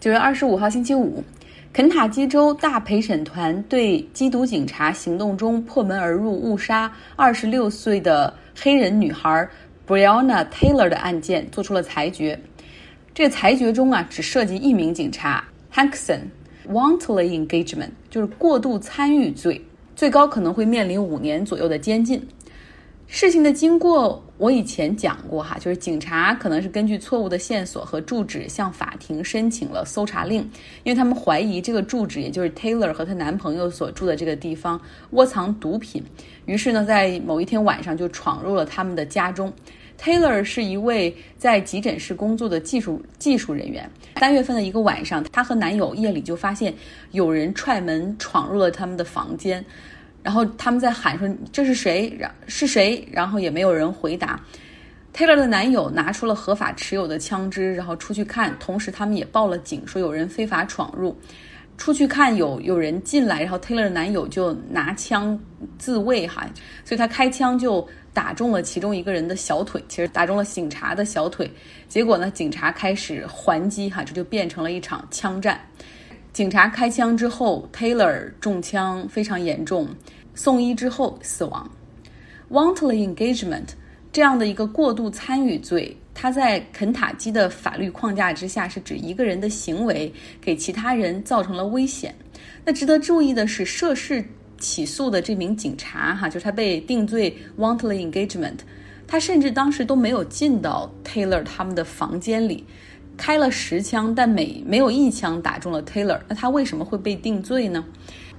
九月二十五号星期五，肯塔基州大陪审团对缉毒警察行动中破门而入误杀二十六岁的黑人女孩 Brianna Taylor 的案件做出了裁决。这裁决中啊，只涉及一名警察 Hankson wantonly engagement，就是过度参与罪，最高可能会面临五年左右的监禁。事情的经过我以前讲过哈，就是警察可能是根据错误的线索和住址向法庭申请了搜查令，因为他们怀疑这个住址，也就是 Taylor 和她男朋友所住的这个地方窝藏毒品，于是呢，在某一天晚上就闯入了他们的家中。Taylor 是一位在急诊室工作的技术技术人员。三月份的一个晚上，她和男友夜里就发现有人踹门闯入了他们的房间。然后他们在喊说这是谁？然是谁？然后也没有人回答。Taylor 的男友拿出了合法持有的枪支，然后出去看，同时他们也报了警，说有人非法闯入。出去看有有人进来，然后 Taylor 的男友就拿枪自卫哈，所以他开枪就打中了其中一个人的小腿，其实打中了警察的小腿。结果呢，警察开始还击哈，这就变成了一场枪战。警察开枪之后，Taylor 中枪非常严重，送医之后死亡。Wantonly engagement 这样的一个过度参与罪，它在肯塔基的法律框架之下，是指一个人的行为给其他人造成了危险。那值得注意的是，涉事起诉的这名警察哈，就是他被定罪 wantonly engagement，他甚至当时都没有进到 Taylor 他们的房间里。开了十枪，但每没有一枪打中了 Taylor。那他为什么会被定罪呢？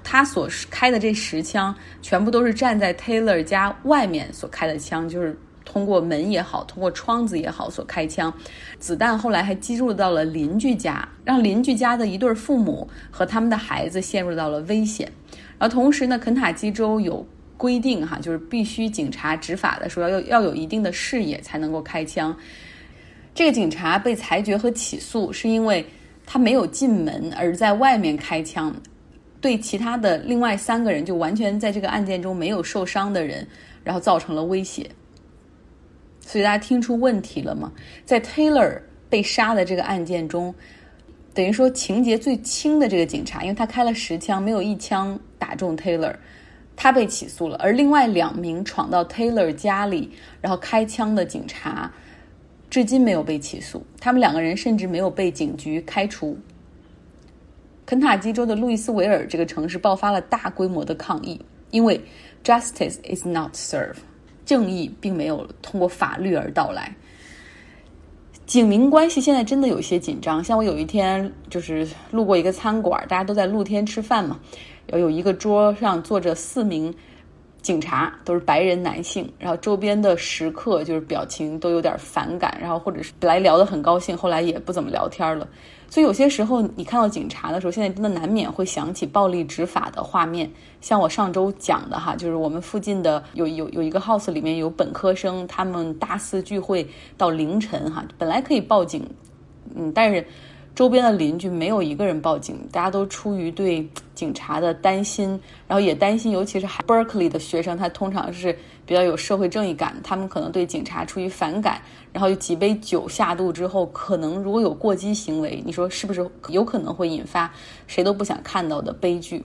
他所开的这十枪全部都是站在 Taylor 家外面所开的枪，就是通过门也好，通过窗子也好所开枪。子弹后来还击入到了邻居家，让邻居家的一对父母和他们的孩子陷入到了危险。而同时呢，肯塔基州有规定哈，就是必须警察执法的时候要要有一定的视野才能够开枪。这个警察被裁决和起诉，是因为他没有进门，而在外面开枪，对其他的另外三个人，就完全在这个案件中没有受伤的人，然后造成了威胁。所以大家听出问题了吗？在 Taylor 被杀的这个案件中，等于说情节最轻的这个警察，因为他开了十枪，没有一枪打中 Taylor，他被起诉了。而另外两名闯到 Taylor 家里然后开枪的警察。至今没有被起诉，他们两个人甚至没有被警局开除。肯塔基州的路易斯维尔这个城市爆发了大规模的抗议，因为 justice is not served，正义并没有通过法律而到来。警民关系现在真的有些紧张。像我有一天就是路过一个餐馆，大家都在露天吃饭嘛，有有一个桌上坐着四名。警察都是白人男性，然后周边的食客就是表情都有点反感，然后或者是本来聊得很高兴，后来也不怎么聊天了。所以有些时候你看到警察的时候，现在真的难免会想起暴力执法的画面。像我上周讲的哈，就是我们附近的有有有一个 house 里面有本科生，他们大肆聚会到凌晨哈，本来可以报警，嗯，但是。周边的邻居没有一个人报警，大家都出于对警察的担心，然后也担心，尤其是 Berkeley 的学生，他通常是比较有社会正义感，他们可能对警察出于反感，然后有几杯酒下肚之后，可能如果有过激行为，你说是不是有可能会引发谁都不想看到的悲剧？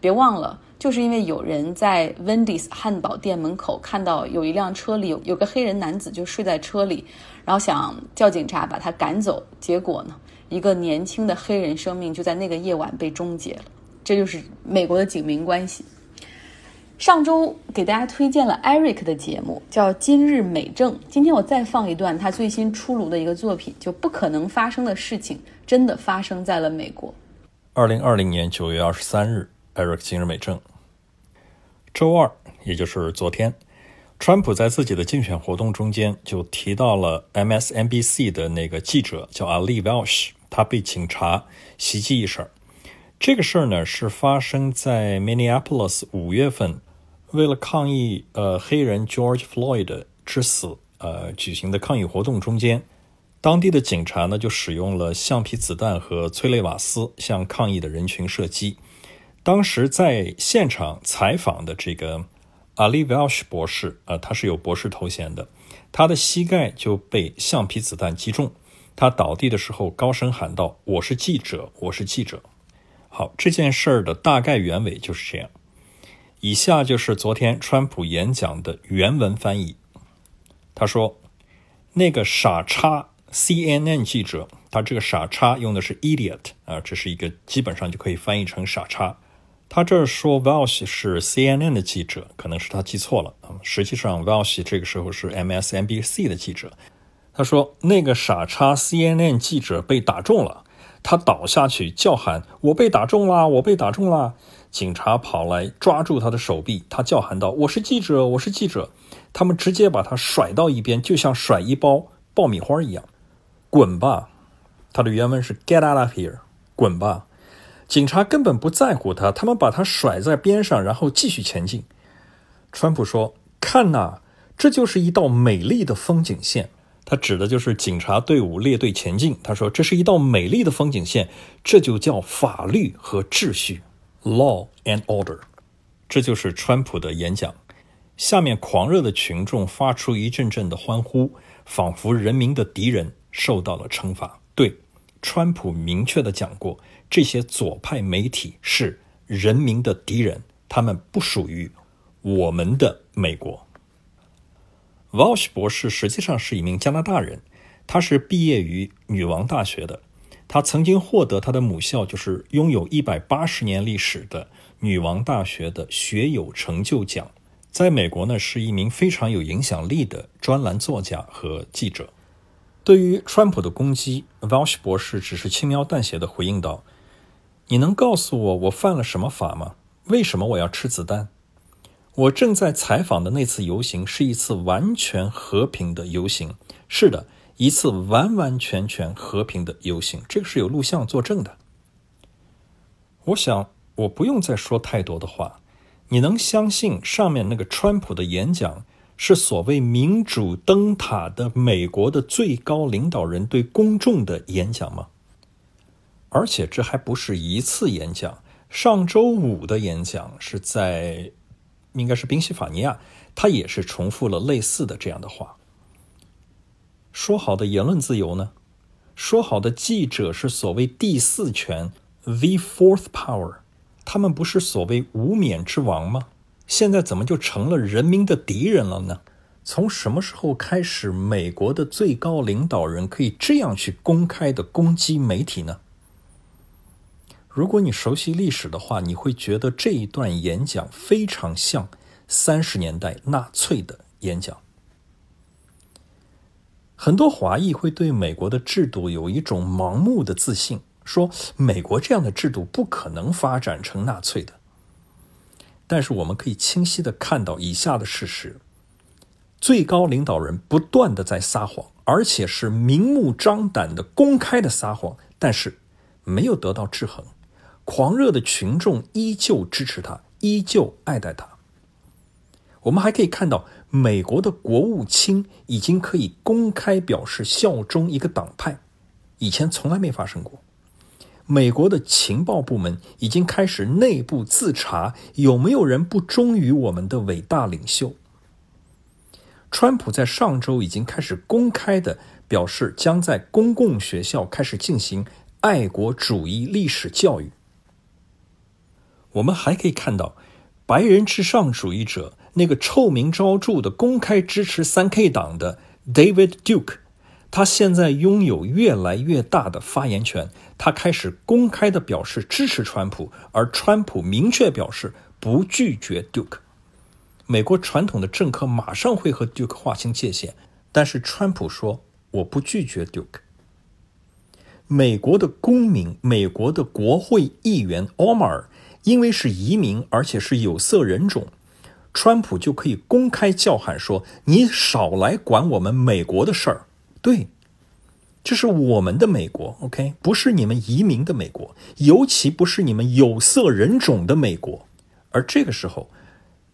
别忘了，就是因为有人在 Wendy's 汉堡店门口看到有一辆车里有有个黑人男子就睡在车里，然后想叫警察把他赶走，结果呢？一个年轻的黑人生命就在那个夜晚被终结了，这就是美国的警民关系。上周给大家推荐了 Eric 的节目，叫《今日美政》。今天我再放一段他最新出炉的一个作品，就不可能发生的事情，真的发生在了美国。二零二零年九月二十三日，Eric 今日美政。周二，也就是昨天，川普在自己的竞选活动中间就提到了 MSNBC 的那个记者叫 Ali Welsh。他被警察袭击一事，这个事儿呢是发生在 Minneapolis 五月份，为了抗议呃黑人 George Floyd 之死呃举行的抗议活动中间，当地的警察呢就使用了橡皮子弹和催泪瓦斯向抗议的人群射击。当时在现场采访的这个 Ali Welsh 博士啊，他是有博士头衔的，他的膝盖就被橡皮子弹击中。他倒地的时候高声喊道：“我是记者，我是记者。”好，这件事儿的大概原委就是这样。以下就是昨天川普演讲的原文翻译。他说：“那个傻叉 CNN 记者，他这个傻叉用的是 idiot 啊，这是一个基本上就可以翻译成傻叉。他这儿说 Welsh 是 CNN 的记者，可能是他记错了啊。实际上 Welsh 这个时候是 MSNBC 的记者。他说那个傻叉 CNN 记者被打中了。”他倒下去叫喊：“我被打中啦！我被打中啦！”警察跑来抓住他的手臂，他叫喊道：“我是记者，我是记者！”他们直接把他甩到一边，就像甩一包爆米花一样。滚吧！他的原文是 “Get out of here”，滚吧！警察根本不在乎他，他们把他甩在边上，然后继续前进。川普说：“看呐，这就是一道美丽的风景线。”他指的就是警察队伍列队前进。他说：“这是一道美丽的风景线，这就叫法律和秩序 （law and order）。”这就是川普的演讲。下面狂热的群众发出一阵阵的欢呼，仿佛人民的敌人受到了惩罚。对，川普明确的讲过，这些左派媒体是人民的敌人，他们不属于我们的美国。Walsh 博士实际上是一名加拿大人，他是毕业于女王大学的。他曾经获得他的母校就是拥有一百八十年历史的女王大学的学有成就奖。在美国呢，是一名非常有影响力的专栏作家和记者。对于川普的攻击，Walsh 博士只是轻描淡写的回应道：“你能告诉我我犯了什么法吗？为什么我要吃子弹？”我正在采访的那次游行是一次完全和平的游行，是的，一次完完全全和平的游行，这个是有录像作证的。我想我不用再说太多的话，你能相信上面那个川普的演讲是所谓民主灯塔的美国的最高领导人对公众的演讲吗？而且这还不是一次演讲，上周五的演讲是在。应该是宾夕法尼亚，他也是重复了类似的这样的话。说好的言论自由呢？说好的记者是所谓第四权 （the fourth power），他们不是所谓无冕之王吗？现在怎么就成了人民的敌人了呢？从什么时候开始，美国的最高领导人可以这样去公开的攻击媒体呢？如果你熟悉历史的话，你会觉得这一段演讲非常像三十年代纳粹的演讲。很多华裔会对美国的制度有一种盲目的自信，说美国这样的制度不可能发展成纳粹的。但是我们可以清晰的看到以下的事实：最高领导人不断的在撒谎，而且是明目张胆的公开的撒谎，但是没有得到制衡。狂热的群众依旧支持他，依旧爱戴他。我们还可以看到，美国的国务卿已经可以公开表示效忠一个党派，以前从来没发生过。美国的情报部门已经开始内部自查，有没有人不忠于我们的伟大领袖？川普在上周已经开始公开的表示，将在公共学校开始进行爱国主义历史教育。我们还可以看到，白人至上主义者那个臭名昭著的公开支持三 K 党的 David Duke，他现在拥有越来越大的发言权。他开始公开的表示支持川普，而川普明确表示不拒绝 Duke。美国传统的政客马上会和 Duke 划清界限，但是川普说我不拒绝 Duke。美国的公民，美国的国会议员 Omar。因为是移民，而且是有色人种，川普就可以公开叫喊说：“你少来管我们美国的事儿。”对，这是我们的美国，OK，不是你们移民的美国，尤其不是你们有色人种的美国。而这个时候，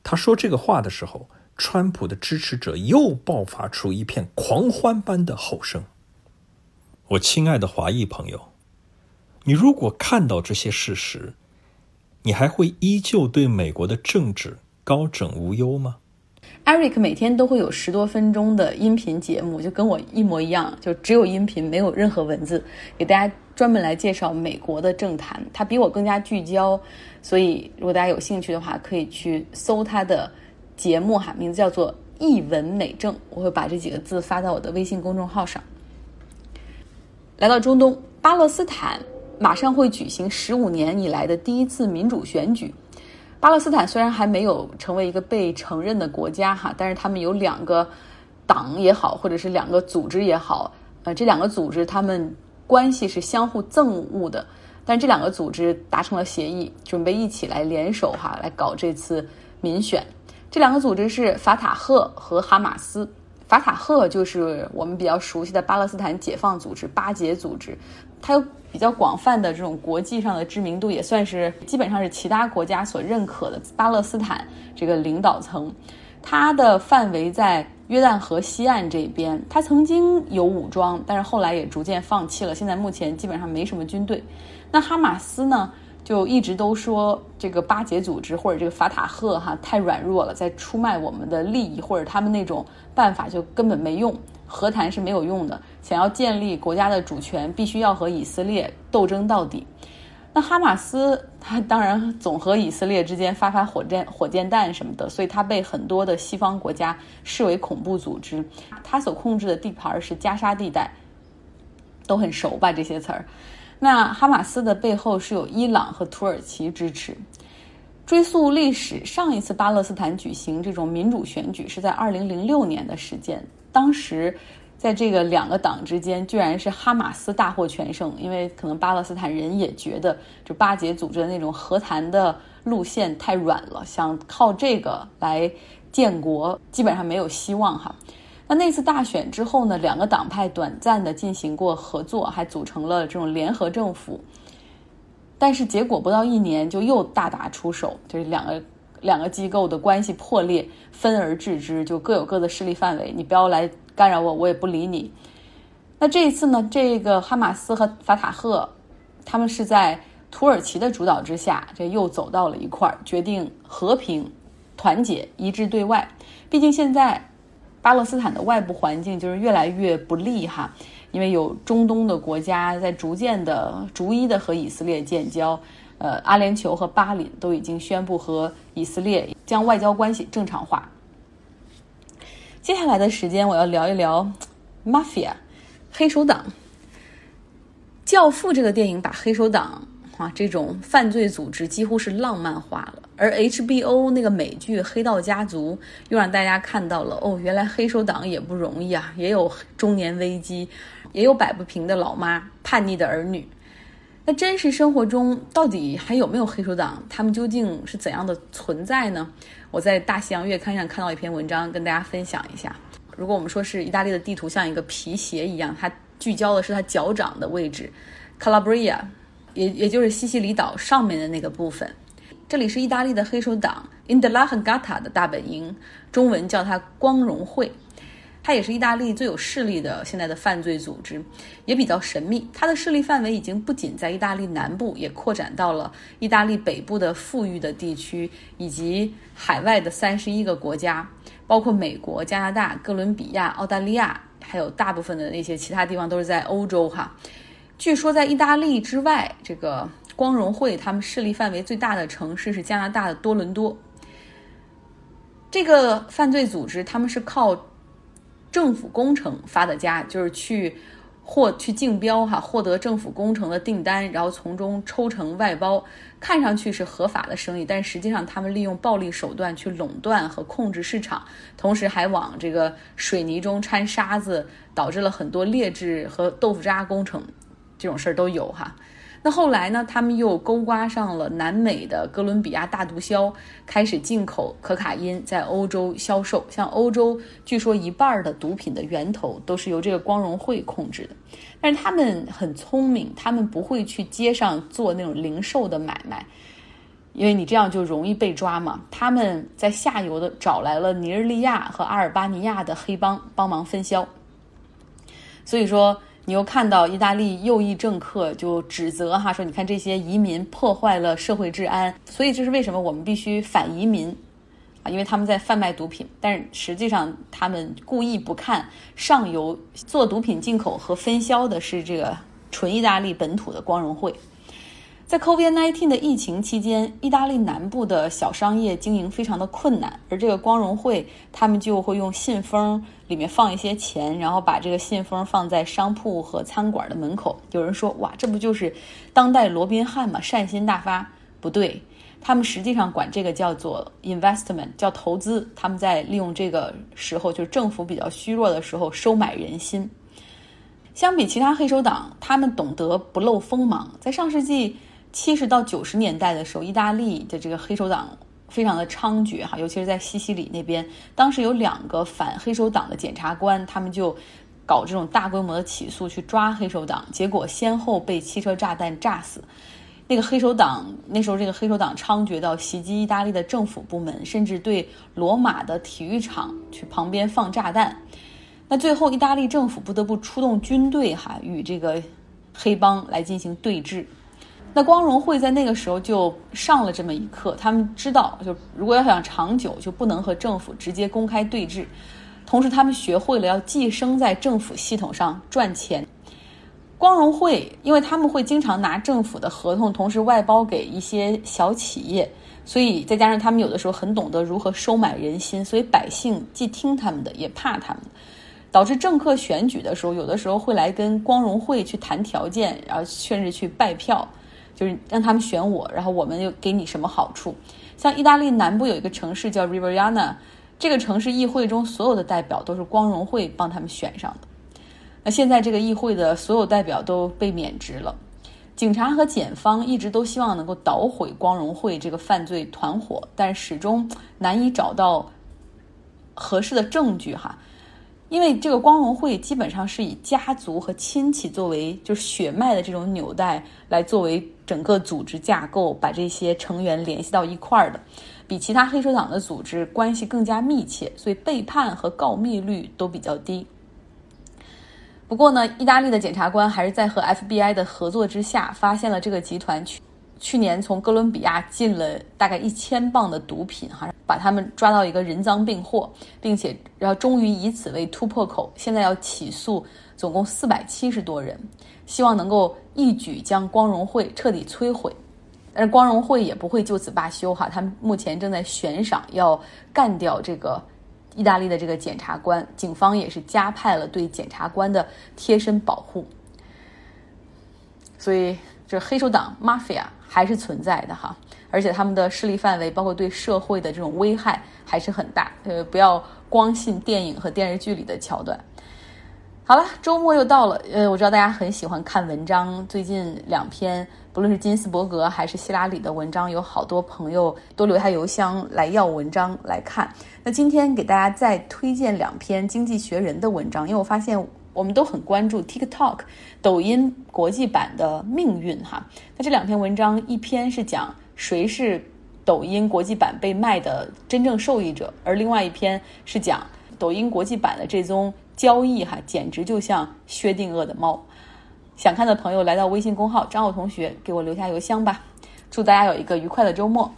他说这个话的时候，川普的支持者又爆发出一片狂欢般的吼声。我亲爱的华裔朋友，你如果看到这些事实，你还会依旧对美国的政治高枕无忧吗？Eric 每天都会有十多分钟的音频节目，就跟我一模一样，就只有音频，没有任何文字，给大家专门来介绍美国的政坛。他比我更加聚焦，所以如果大家有兴趣的话，可以去搜他的节目哈，名字叫做“一文美政”，我会把这几个字发到我的微信公众号上。来到中东，巴勒斯坦马上会举行十五年以来的第一次民主选举。巴勒斯坦虽然还没有成为一个被承认的国家哈，但是他们有两个党也好，或者是两个组织也好，呃，这两个组织他们关系是相互憎恶的，但这两个组织达成了协议，准备一起来联手哈，来搞这次民选。这两个组织是法塔赫和哈马斯。法塔赫就是我们比较熟悉的巴勒斯坦解放组织巴解组织，它有比较广泛的这种国际上的知名度，也算是基本上是其他国家所认可的巴勒斯坦这个领导层。它的范围在约旦河西岸这边，它曾经有武装，但是后来也逐渐放弃了。现在目前基本上没什么军队。那哈马斯呢？就一直都说这个巴结组织或者这个法塔赫哈太软弱了，在出卖我们的利益，或者他们那种办法就根本没用，和谈是没有用的。想要建立国家的主权，必须要和以色列斗争到底。那哈马斯他当然总和以色列之间发发火箭火箭弹什么的，所以他被很多的西方国家视为恐怖组织。他所控制的地盘是加沙地带，都很熟吧这些词儿。那哈马斯的背后是有伊朗和土耳其支持。追溯历史，上一次巴勒斯坦举行这种民主选举是在二零零六年的时间，当时在这个两个党之间，居然是哈马斯大获全胜，因为可能巴勒斯坦人也觉得就巴结组织的那种和谈的路线太软了，想靠这个来建国，基本上没有希望哈。那那次大选之后呢？两个党派短暂的进行过合作，还组成了这种联合政府。但是结果不到一年就又大打出手，就是两个两个机构的关系破裂，分而治之，就各有各的势力范围。你不要来干扰我，我也不理你。那这一次呢？这个哈马斯和法塔赫，他们是在土耳其的主导之下，这又走到了一块儿，决定和平、团结、一致对外。毕竟现在。巴勒斯坦的外部环境就是越来越不利哈，因为有中东的国家在逐渐的、逐一的和以色列建交，呃，阿联酋和巴林都已经宣布和以色列将外交关系正常化。接下来的时间，我要聊一聊 mafia 黑手党。教父这个电影把黑手党。啊，这种犯罪组织几乎是浪漫化了，而 HBO 那个美剧《黑道家族》又让大家看到了哦，原来黑手党也不容易啊，也有中年危机，也有摆不平的老妈、叛逆的儿女。那真实生活中到底还有没有黑手党？他们究竟是怎样的存在呢？我在《大西洋月刊》上看到一篇文章，跟大家分享一下。如果我们说是意大利的地图像一个皮鞋一样，它聚焦的是它脚掌的位置，Calabria。也也就是西西里岛上面的那个部分，这里是意大利的黑手党 Indelagata 的大本营，中文叫它光荣会。它也是意大利最有势力的现在的犯罪组织，也比较神秘。它的势力范围已经不仅在意大利南部，也扩展到了意大利北部的富裕的地区，以及海外的三十一个国家，包括美国、加拿大、哥伦比亚、澳大利亚，还有大部分的那些其他地方都是在欧洲哈。据说在意大利之外，这个光荣会他们势力范围最大的城市是加拿大的多伦多。这个犯罪组织他们是靠政府工程发的家，就是去获去竞标哈，获得政府工程的订单，然后从中抽成外包，看上去是合法的生意，但实际上他们利用暴力手段去垄断和控制市场，同时还往这个水泥中掺沙子，导致了很多劣质和豆腐渣工程。这种事儿都有哈，那后来呢？他们又勾刮上了南美的哥伦比亚大毒枭，开始进口可卡因，在欧洲销售。像欧洲，据说一半的毒品的源头都是由这个光荣会控制的。但是他们很聪明，他们不会去街上做那种零售的买卖，因为你这样就容易被抓嘛。他们在下游的找来了尼日利亚和阿尔巴尼亚的黑帮帮忙分销，所以说。你又看到意大利右翼政客就指责哈说，你看这些移民破坏了社会治安，所以这是为什么我们必须反移民，啊，因为他们在贩卖毒品，但是实际上他们故意不看上游做毒品进口和分销的是这个纯意大利本土的光荣会。在 COVID-19 的疫情期间，意大利南部的小商业经营非常的困难，而这个光荣会他们就会用信封里面放一些钱，然后把这个信封放在商铺和餐馆的门口。有人说：“哇，这不就是当代罗宾汉吗？善心大发？”不对，他们实际上管这个叫做 investment，叫投资。他们在利用这个时候，就是政府比较虚弱的时候，收买人心。相比其他黑手党，他们懂得不露锋芒。在上世纪。七十到九十年代的时候，意大利的这个黑手党非常的猖獗哈，尤其是在西西里那边，当时有两个反黑手党的检察官，他们就搞这种大规模的起诉去抓黑手党，结果先后被汽车炸弹炸死。那个黑手党那时候，这个黑手党猖獗到袭击意大利的政府部门，甚至对罗马的体育场去旁边放炸弹。那最后，意大利政府不得不出动军队哈，与这个黑帮来进行对峙。那光荣会在那个时候就上了这么一课，他们知道，就如果要想长久，就不能和政府直接公开对峙。同时，他们学会了要寄生在政府系统上赚钱。光荣会，因为他们会经常拿政府的合同，同时外包给一些小企业，所以再加上他们有的时候很懂得如何收买人心，所以百姓既听他们的，也怕他们，导致政客选举的时候，有的时候会来跟光荣会去谈条件，然后甚至去拜票。就是让他们选我，然后我们又给你什么好处？像意大利南部有一个城市叫 Riveriana，这个城市议会中所有的代表都是光荣会帮他们选上的。那现在这个议会的所有代表都被免职了。警察和检方一直都希望能够捣毁光荣会这个犯罪团伙，但始终难以找到合适的证据哈。因为这个光荣会基本上是以家族和亲戚作为就是血脉的这种纽带来作为整个组织架构，把这些成员联系到一块儿的，比其他黑手党的组织关系更加密切，所以背叛和告密率都比较低。不过呢，意大利的检察官还是在和 FBI 的合作之下，发现了这个集团去去年从哥伦比亚进了大概一千磅的毒品哈。把他们抓到一个人赃并获，并且然后终于以此为突破口，现在要起诉总共四百七十多人，希望能够一举将光荣会彻底摧毁。但是光荣会也不会就此罢休哈，他们目前正在悬赏要干掉这个意大利的这个检察官，警方也是加派了对检察官的贴身保护。所以这黑手党 mafia 还是存在的哈。而且他们的势力范围，包括对社会的这种危害还是很大。呃，不要光信电影和电视剧里的桥段。好了，周末又到了。呃，我知道大家很喜欢看文章，最近两篇，不论是金斯伯格还是希拉里的文章，有好多朋友都留下邮箱来要文章来看。那今天给大家再推荐两篇《经济学人》的文章，因为我发现我们都很关注 TikTok、抖音国际版的命运哈。那这两篇文章，一篇是讲。谁是抖音国际版被卖的真正受益者？而另外一篇是讲抖音国际版的这宗交易，哈，简直就像薛定谔的猫。想看的朋友来到微信公号张浩同学，给我留下邮箱吧。祝大家有一个愉快的周末。